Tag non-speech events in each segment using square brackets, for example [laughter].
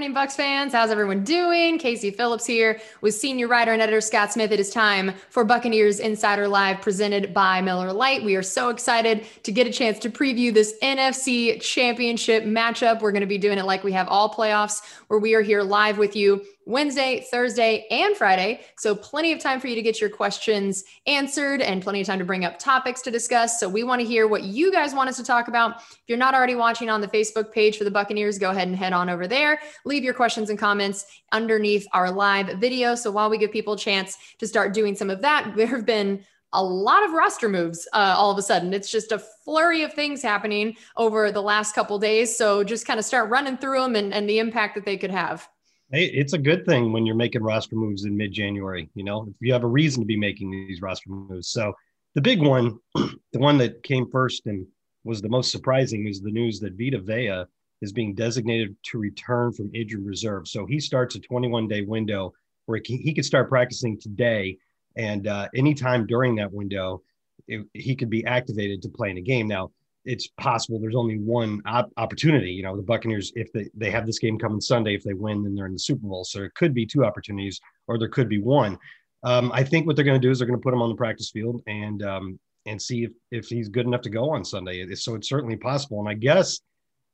morning, Bucs fans. How's everyone doing? Casey Phillips here with senior writer and editor Scott Smith. It is time for Buccaneers Insider Live presented by Miller Lite. We are so excited to get a chance to preview this NFC Championship matchup. We're going to be doing it like we have all playoffs, where we are here live with you Wednesday, Thursday, and Friday. So, plenty of time for you to get your questions answered and plenty of time to bring up topics to discuss. So, we want to hear what you guys want us to talk about. If you're not already watching on the Facebook page for the Buccaneers, go ahead and head on over there. Leave your questions and comments underneath our live video. So, while we give people a chance to start doing some of that, [laughs] there have been a lot of roster moves uh, all of a sudden. It's just a flurry of things happening over the last couple days. So just kind of start running through them and, and the impact that they could have. Hey, it's a good thing when you're making roster moves in mid-January. You know, if you have a reason to be making these roster moves. So the big one, [clears throat] the one that came first and was the most surprising, is the news that Vita Vea is being designated to return from injured reserve. So he starts a 21-day window where he, he could start practicing today, and uh, anytime during that window, it, he could be activated to play in a game. Now, it's possible there's only one op- opportunity. You know, the Buccaneers, if they, they have this game coming Sunday, if they win, then they're in the Super Bowl. So it could be two opportunities or there could be one. Um, I think what they're going to do is they're going to put him on the practice field and um, and see if, if he's good enough to go on Sunday. So it's certainly possible. And I guess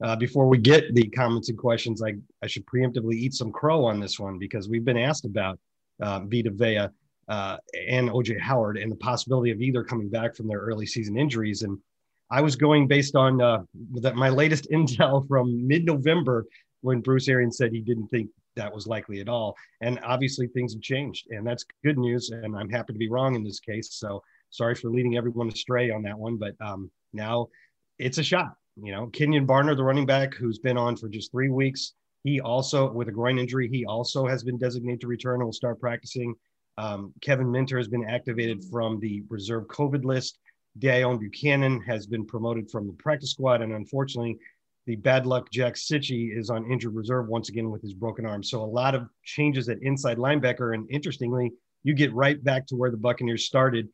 uh, before we get the comments and questions, I, I should preemptively eat some crow on this one because we've been asked about uh, Vita Vea uh, and OJ Howard and the possibility of either coming back from their early season injuries. And I was going based on uh, my latest [laughs] intel from mid-November when Bruce Arians said he didn't think that was likely at all. And obviously things have changed, and that's good news. And I'm happy to be wrong in this case. So sorry for leading everyone astray on that one, but um, now it's a shot. You know, Kenyon Barner, the running back who's been on for just three weeks, he also with a groin injury, he also has been designated to return and will start practicing. Um, Kevin Minter has been activated from the reserve COVID list. Deone Bucannon has been promoted from the practice squad, and unfortunately, the bad luck Jack Cichy is on injured reserve once again with his broken arm. So a lot of changes at inside linebacker, and interestingly, you get right back to where the Buccaneers started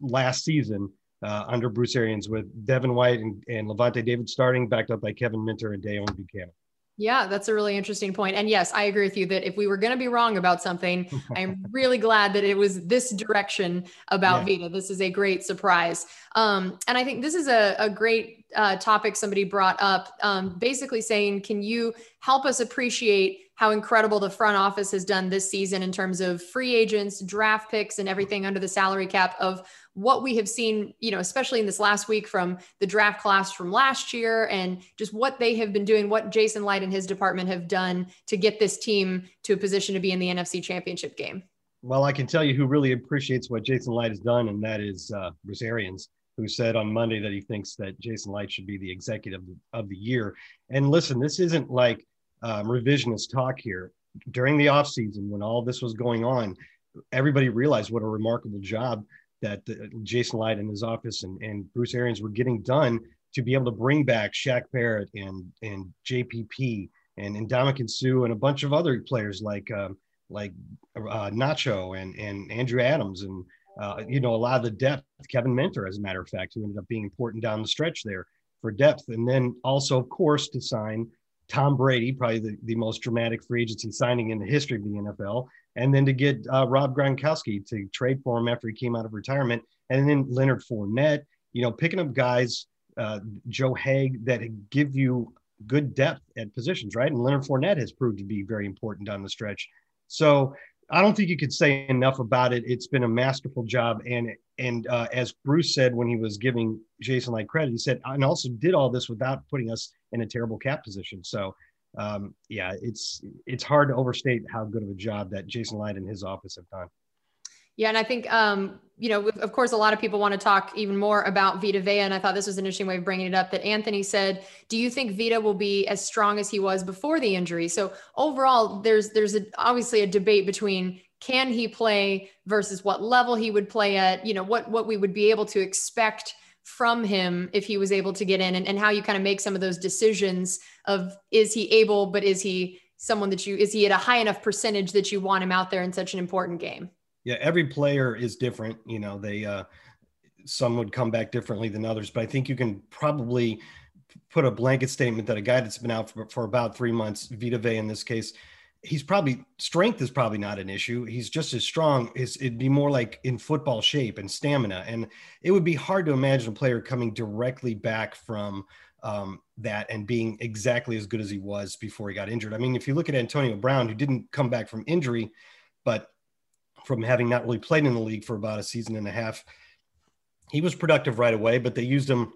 last season uh, under Bruce Arians with Devin White and, and Lavonte David starting, backed up by Kevin Minter and Deone Bucannon. Yeah, that's a really interesting point. And yes, I agree with you that if we were going to be wrong about something, [laughs] I'm really glad that it was this direction about yeah. Vita. This is a great surprise. Um, and I think this is a, a great uh, topic somebody brought up, um, basically saying, can you help us appreciate how incredible the front office has done this season in terms of free agents, draft picks, and everything under the salary cap of what we have seen, you know, especially in this last week from the draft class from last year and just what they have been doing, what Jason Licht and his department have done to get this team to a position to be in the NFC championship game. Well, I can tell you who really appreciates what Jason Licht has done, and that is uh, Bruce Arians, who said on Monday that he thinks that Jason Licht should be the executive of the year. And listen, this isn't like um, revisionist talk here. During the offseason, when all this was going on, everybody realized what a remarkable job that Jason Licht and his office and, and Bruce Arians were getting done to be able to bring back Shaq Barrett and and JPP and and Ndamukong Suh and a bunch of other players like um, like uh, Nacho and and Andrew Adams and uh, you know a lot of the depth. Kevin Minter as a matter of fact, who ended up being important down the stretch there for depth, and then also of course to sign Tom Brady, probably the, the most dramatic free agency signing in the history of the NFL, and then to get uh, Rob Gronkowski to trade for him after he came out of retirement, and then Leonard Fournette, you know, picking up guys, uh, Joe Haeg, that give you good depth at positions, right? And Leonard Fournette has proved to be very important down the stretch. So I don't think you could say enough about it. It's been a masterful job, and and uh, as Bruce said when he was giving Jason Licht credit, he said, and also did all this without putting us in a terrible cap position. So um, yeah, it's it's hard to overstate how good of a job that Jason Licht and his office have done. Yeah, and I think um, you know, of course, a lot of people want to talk even more about Vita Vea, and I thought this was an interesting way of bringing it up. That Anthony said, "Do you think Vita will be as strong as he was before the injury?" So overall, there's there's a, obviously a debate between can he play versus what level he would play at. You know, what what we would be able to expect from him if he was able to get in and, and how you kind of make some of those decisions of is he able but is he someone that you is he at a high enough percentage that you want him out there in such an important game? Yeah every player is different you know they uh some would come back differently than others but i think you can probably put a blanket statement that a guy that's been out for, for about three months, Vita Vea in this case, he's probably strength is probably not an issue. He's just as strong. It's, it'd be more like in football shape and stamina. And it would be hard to imagine a player coming directly back from um, that and being exactly as good as he was before he got injured. I mean, if you look at Antonio Brown, who didn't come back from injury, but from having not really played in the league for about a season and a half, he was productive right away, but they used him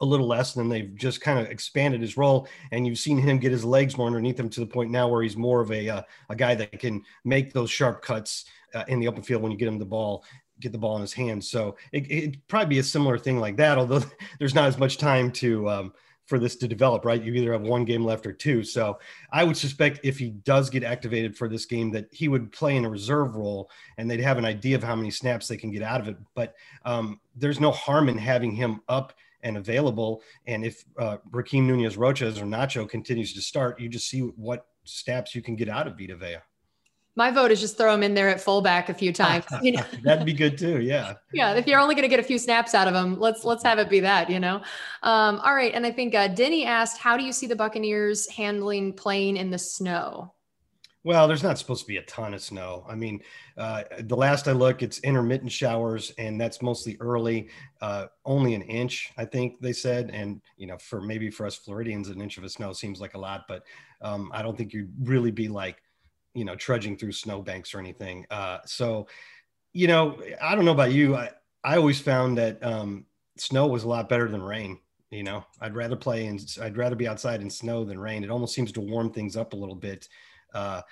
a little less, and then they've just kind of expanded his role. And you've seen him get his legs more underneath him to the point now where he's more of a uh, a guy that can make those sharp cuts uh, in the open field when you get him the ball, get the ball in his hands. So it, would probably be a similar thing like that. Although [laughs] there's not as much time to um, for this to develop, right? You either have one game left or two. So I would suspect if he does get activated for this game, that he would play in a reserve role and they'd have an idea of how many snaps they can get out of it. But um, there's no harm in having him up and available. And if uh, Rakeem Nunez Roches or Nacho continues to start, you just see what snaps you can get out of Vita Vea. My vote is just throw him in there at fullback a few times. You know? [laughs] That'd be good too. Yeah. [laughs] yeah. If you're only going to get a few snaps out of him, let's let's have it be that. You know. Um, all right. And I think uh, Denny asked, "How do you see the Buccaneers handling playing in the snow?" Well, there's not supposed to be a ton of snow. I mean, uh, the last I look, it's intermittent showers, and that's mostly early. Uh, only an inch, I think they said. And you know, for maybe for us Floridians, an inch of snow seems like a lot, but um, I don't think you'd really be like, you know, trudging through snowbanks or anything. Uh, so, you know, I don't know about you. I I always found that um, snow was a lot better than rain. You know, I'd rather play and I'd rather be outside in snow than rain. It almost seems to warm things up a little bit. Uh,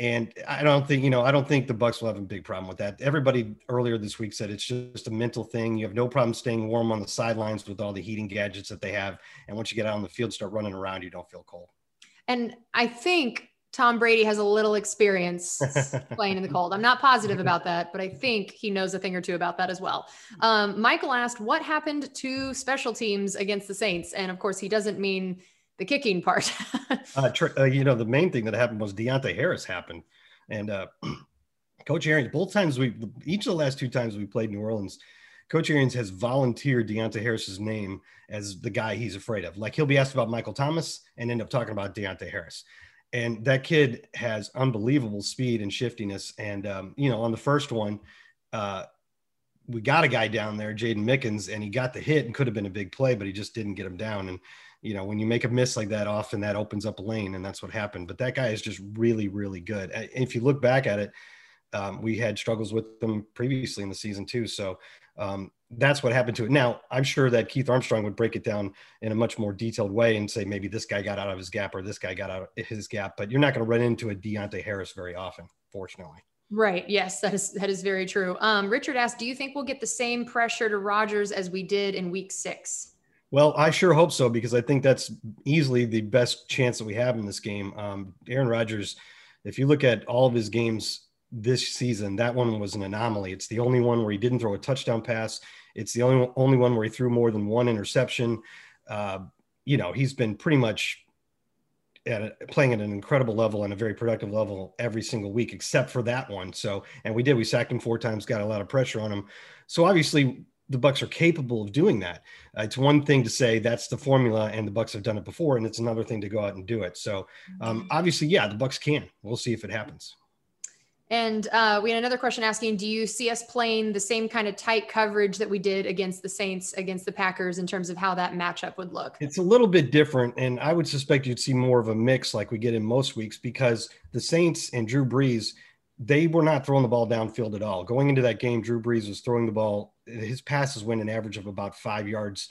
and I don't think, you know, I don't think the Bucs will have a big problem with that. Everybody earlier this week said it's just a mental thing. You have no problem staying warm on the sidelines with all the heating gadgets that they have. And once you get out on the field, start running around, you don't feel cold. And I think Tom Brady has a little experience [laughs] playing in the cold. I'm not positive about that, but I think he knows a thing or two about that as well. Um, Michael asked, What happened to special teams against the Saints? And of course, he doesn't mean the kicking part. [laughs] uh, tr- uh, you know, the main thing that happened was Deonte Harris happened, and uh, [clears throat] Coach Arians. Both times we, each of the last two times we played New Orleans, Coach Arians has volunteered Deonte Harris's name as the guy he's afraid of. Like he'll be asked about Michael Thomas and end up talking about Deonte Harris. And that kid has unbelievable speed and shiftiness. And um, you know, on the first one, uh, we got a guy down there, Jaydon Mickens, and he got the hit and could have been a big play, but he just didn't get him down. And you know, when you make a miss like that, often that opens up a lane, and that's what happened. But that guy is just really, really good. If you look back at it, um, we had struggles with them previously in the season too. So um, that's what happened to it. Now, I'm sure that Keith Armstrong would break it down in a much more detailed way and say maybe this guy got out of his gap or this guy got out of his gap, but you're not going to run into a Deonte Harris very often, fortunately. Right. Yes, that is that is very true. Um, Richard asked, "Do you think we'll get the same pressure to Rodgers as we did in Week Six? Well, I sure hope so because I think that's easily the best chance that we have in this game. Um, Aaron Rodgers, if you look at all of his games this season, that one was an anomaly. It's the only one where he didn't throw a touchdown pass. It's the only only one where he threw more than one interception. Uh, you know, he's been pretty much at a, playing at an incredible level and a very productive level every single week, except for that one. So, and we did. We sacked him four times, got a lot of pressure on him. So obviously, the Bucs are capable of doing that. Uh, it's one thing to say that's the formula, and the Bucs have done it before, and it's another thing to go out and do it. So, um, mm-hmm. obviously, yeah, the Bucs can. We'll see if it happens. And uh, we had another question asking, do you see us playing the same kind of tight coverage that we did against the Saints, against the Packers, in terms of how that matchup would look? It's a little bit different, and I would suspect you'd see more of a mix like we get in most weeks because the Saints and Drew Brees they were not throwing the ball downfield at all. Going into that game, Drew Brees was throwing the ball. His passes went an average of about five yards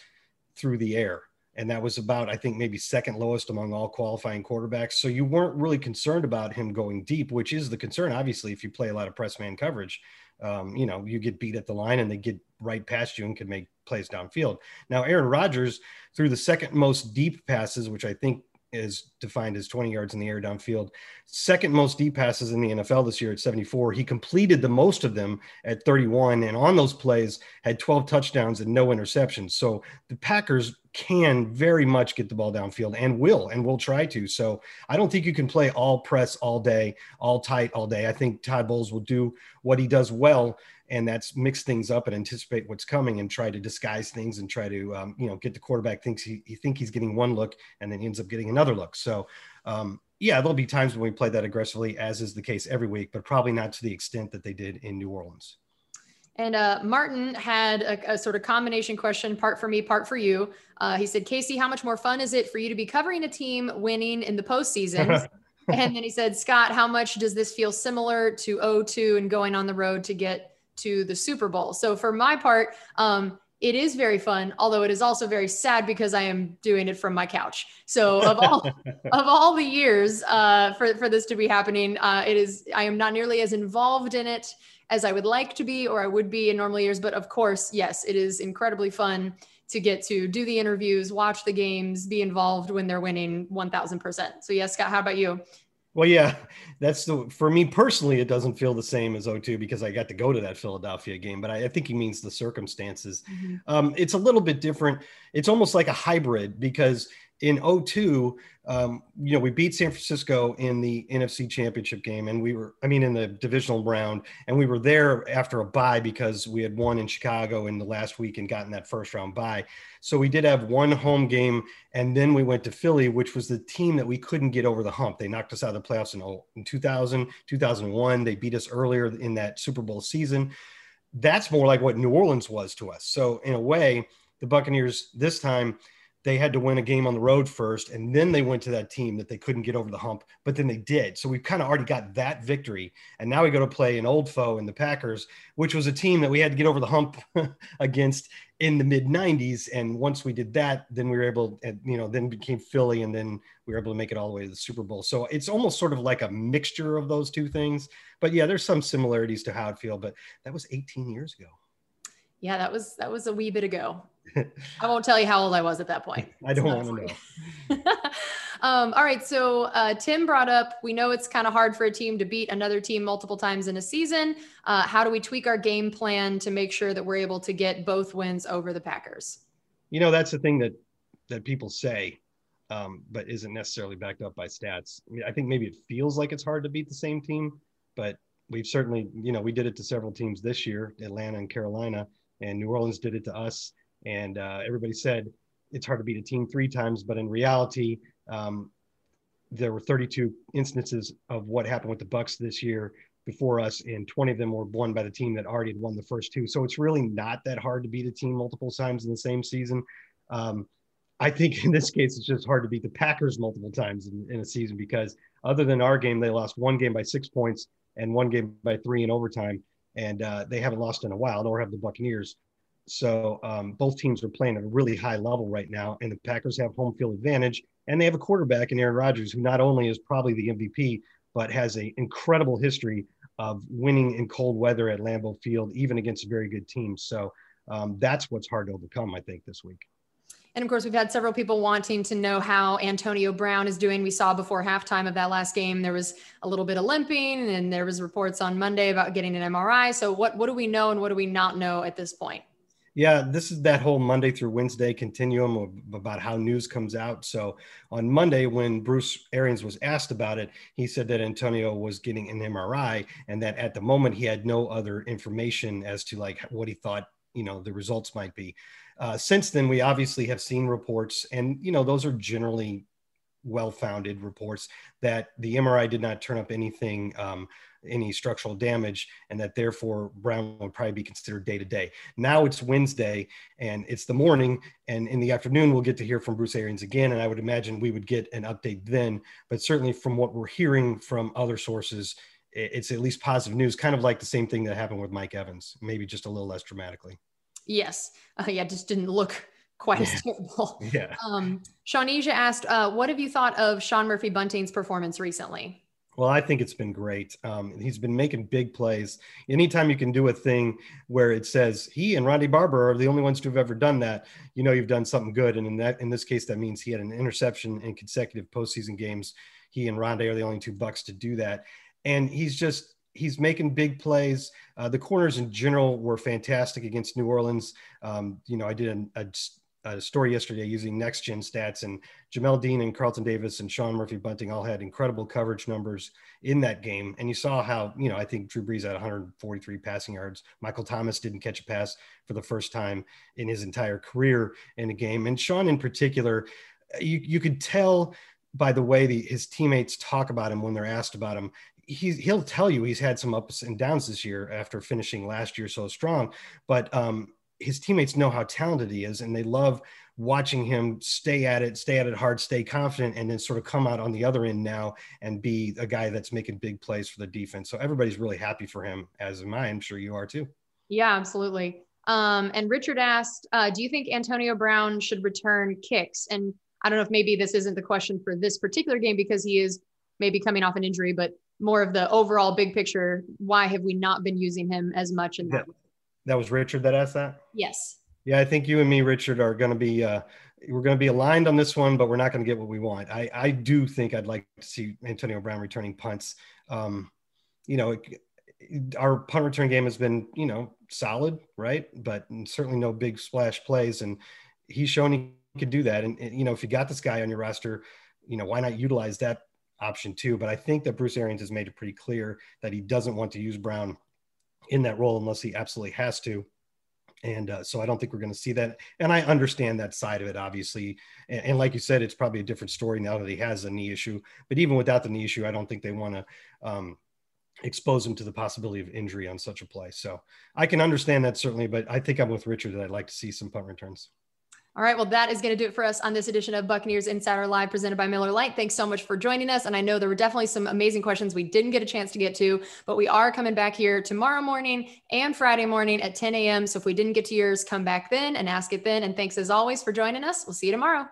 through the air. And that was about, I think, maybe second lowest among all qualifying quarterbacks. So you weren't really concerned about him going deep, which is the concern, obviously, if you play a lot of press man coverage. Um, you know, you get beat at the line and they get right past you and can make plays downfield. Now, Aaron Rodgers threw the second most deep passes, which I think is defined as 20 yards in the air downfield. Second most deep passes in the NFL this year at 74. He completed the most of them at 31, and on those plays had 12 touchdowns and no interceptions. So the Packers can very much get the ball downfield and will and will try to. So I don't think you can play all press all day, all tight all day. I think Todd Bowles will do what he does well, and that's mix things up and anticipate what's coming and try to disguise things and try to um, you know get the quarterback thinks he, he think he's getting one look and then he ends up getting another look. So um, yeah, there'll be times when we play that aggressively, as is the case every week, but probably not to the extent that they did in New Orleans. And uh, Martin had a, a, sort of combination question, part for me, part for you. Uh, he said, Casey, how much more fun is it for you to be covering a team winning in the postseason? [laughs] and then he said, Scott, how much does this feel similar to 02 and going on the road to get to the Super Bowl? So for my part, um, it is very fun, although it is also very sad because I am doing it from my couch. So of all [laughs] of all the years uh, for for this to be happening, uh, it is I am not nearly as involved in it as I would like to be or I would be in normal years. But of course, yes, it is incredibly fun to get to do the interviews, watch the games, be involved when they're winning 1000%. So, yes, Scott, how about you? Well, yeah, [laughs] that's the for me personally, it doesn't feel the same as 02 because I got to go to that Philadelphia game, but I, I think he means the circumstances. Mm-hmm. Um, it's a little bit different. It's almost like a hybrid because in 02, um, you know, we beat San Francisco in the NFC championship game and we were, I mean, in the divisional round and we were there after a bye because we had won in Chicago in the last week and gotten that first round bye. So we did have one home game and then we went to Philly, which was the team that we couldn't get over the hump. They knocked us out of the playoffs in, in 2000, 2001. They beat us earlier in that Super Bowl season. That's more like what New Orleans was to us. So in a way, the Buccaneers this time, they had to win a game on the road first, and then they went to that team that they couldn't get over the hump, but then they did. So we've kind of already got that victory, and now we go to play an old foe in the Packers, which was a team that we had to get over the hump [laughs] against in the mid '90s. And once we did that, then we were able, and you know, then became Philly, and then we were able to make it all the way to the Super Bowl. So it's almost sort of like a mixture of those two things. But yeah, there's some similarities to how it feel, but that was 18 years ago. Yeah, that was that was a wee bit ago. [laughs] I won't tell you how old I was at that point. [laughs] I don't want to know. [laughs] um, all right. So uh, Tim brought up, we know it's kind of hard for a team to beat another team multiple times in a season. Uh, how do we tweak our game plan to make sure that we're able to get both wins over the Packers? You know, that's the thing that that people say, um, but isn't necessarily backed up by stats. I, mean, I think maybe it feels like it's hard to beat the same team, but we've certainly, you know, we did it to several teams this year, Atlanta and Carolina, and New Orleans did it to us and uh, everybody said it's hard to beat a team three times, but in reality, um, there were 32 instances of what happened with the Bucs this year before us, and 20 of them were won by the team that already had won the first two. So it's really not that hard to beat a team multiple times in the same season. Um, I think in this case, it's just hard to beat the Packers multiple times in, in, a season because other than our game, they lost one game by six points and one game by three in overtime, and uh, they haven't lost in a while, nor have the Buccaneers. So um, both teams are playing at a really high level right now, and the Packers have home field advantage, and they have a quarterback in Aaron Rodgers who not only is probably the MVP, but has an incredible history of winning in cold weather at Lambeau Field, even against very good teams. So um, that's what's hard to overcome, I think, this week. And of course, we've had several people wanting to know how Antonio Brown is doing. We saw before halftime of that last game, there was a little bit of limping, and there was reports on Monday about getting an MRI. So, what what do we know, and what do we not know at this point? Yeah, this is that whole Monday through Wednesday continuum of, about how news comes out. So on Monday, when Bruce Arians was asked about it, he said that Antonio was getting an MRI and that at the moment he had no other information as to like what he thought, you know, the results might be. Uh, since then, we obviously have seen reports, and you know, those are generally well-founded reports that the MRI did not turn up anything, um, any structural damage, and that therefore Brown would probably be considered day to day. Now it's Wednesday and it's the morning, and in the afternoon we'll get to hear from Bruce Arians again, and I would imagine we would get an update then. But certainly from what we're hearing from other sources, it's at least positive news, kind of like the same thing that happened with Mike Evans, maybe just a little less dramatically. Yes, uh, yeah, just didn't look quite as terrible. [laughs] Yeah. Um, Shawnesia asked, uh, what have you thought of Sean Murphy Bunting's performance recently? Well, I think it's been great. Um, he's been making big plays. Anytime you can do a thing where it says he and Ronde Barber are the only ones to have ever done that, you know you've done something good. And in that, in this case, that means he had an interception in consecutive postseason games. He and Ronde are the only two Bucs to do that, and he's just he's making big plays. Uh, the corners in general were fantastic against New Orleans. Um, you know, I did a, a a story yesterday using next gen stats, and Jamel Dean and Carlton Davis and Sean Murphy Bunting all had incredible coverage numbers in that game. And you saw how, you know, I think Drew Brees had 143 passing yards. Michael Thomas didn't catch a pass for the first time in his entire career in a game. And Sean, in particular, you, you could tell by the way the, his teammates talk about him when they're asked about him he's he'll tell you he's had some ups and downs this year after finishing last year so strong but um, his teammates know how talented he is and they love watching him stay at it stay at it hard stay confident and then sort of come out on the other end now and be a guy that's making big plays for the defense so everybody's really happy for him as am i i'm sure you are too yeah absolutely um, and richard asked uh, do you think antonio brown should return kicks and i don't know if maybe this isn't the question for this particular game because he is maybe coming off an injury but more of the overall big picture. Why have we not been using him as much in that? That was Richard that asked that. Yes. Yeah, I think you and me, Richard, are going to be uh, we're going to be aligned on this one, but we're not going to get what we want. I I do think I'd like to see Antonio Brown returning punts. Um, you know, our punt return game has been you know solid, right? But certainly no big splash plays, and he's shown he could do that. And, and you know, if you got this guy on your roster, you know, why not utilize that option too. But I think that Bruce Arians has made it pretty clear that he doesn't want to use Brown in that role unless he absolutely has to. And uh, so I don't think we're going to see that. And I understand that side of it, obviously. And, and, like you said, it's probably a different story now that he has a knee issue. But even without the knee issue, I don't think they want to um, expose him to the possibility of injury on such a play. So I can understand that certainly. But I think I'm with Richard that I'd like to see some punt returns. All right. Well, that is going to do it for us on this edition of Buccaneers Insider Live presented by Miller Lite. Thanks so much for joining us. And I know there were definitely some amazing questions we didn't get a chance to get to, but we are coming back here tomorrow morning and Friday morning at 10 a.m. So if we didn't get to yours, come back then and ask it then. And thanks as always for joining us. We'll see you tomorrow.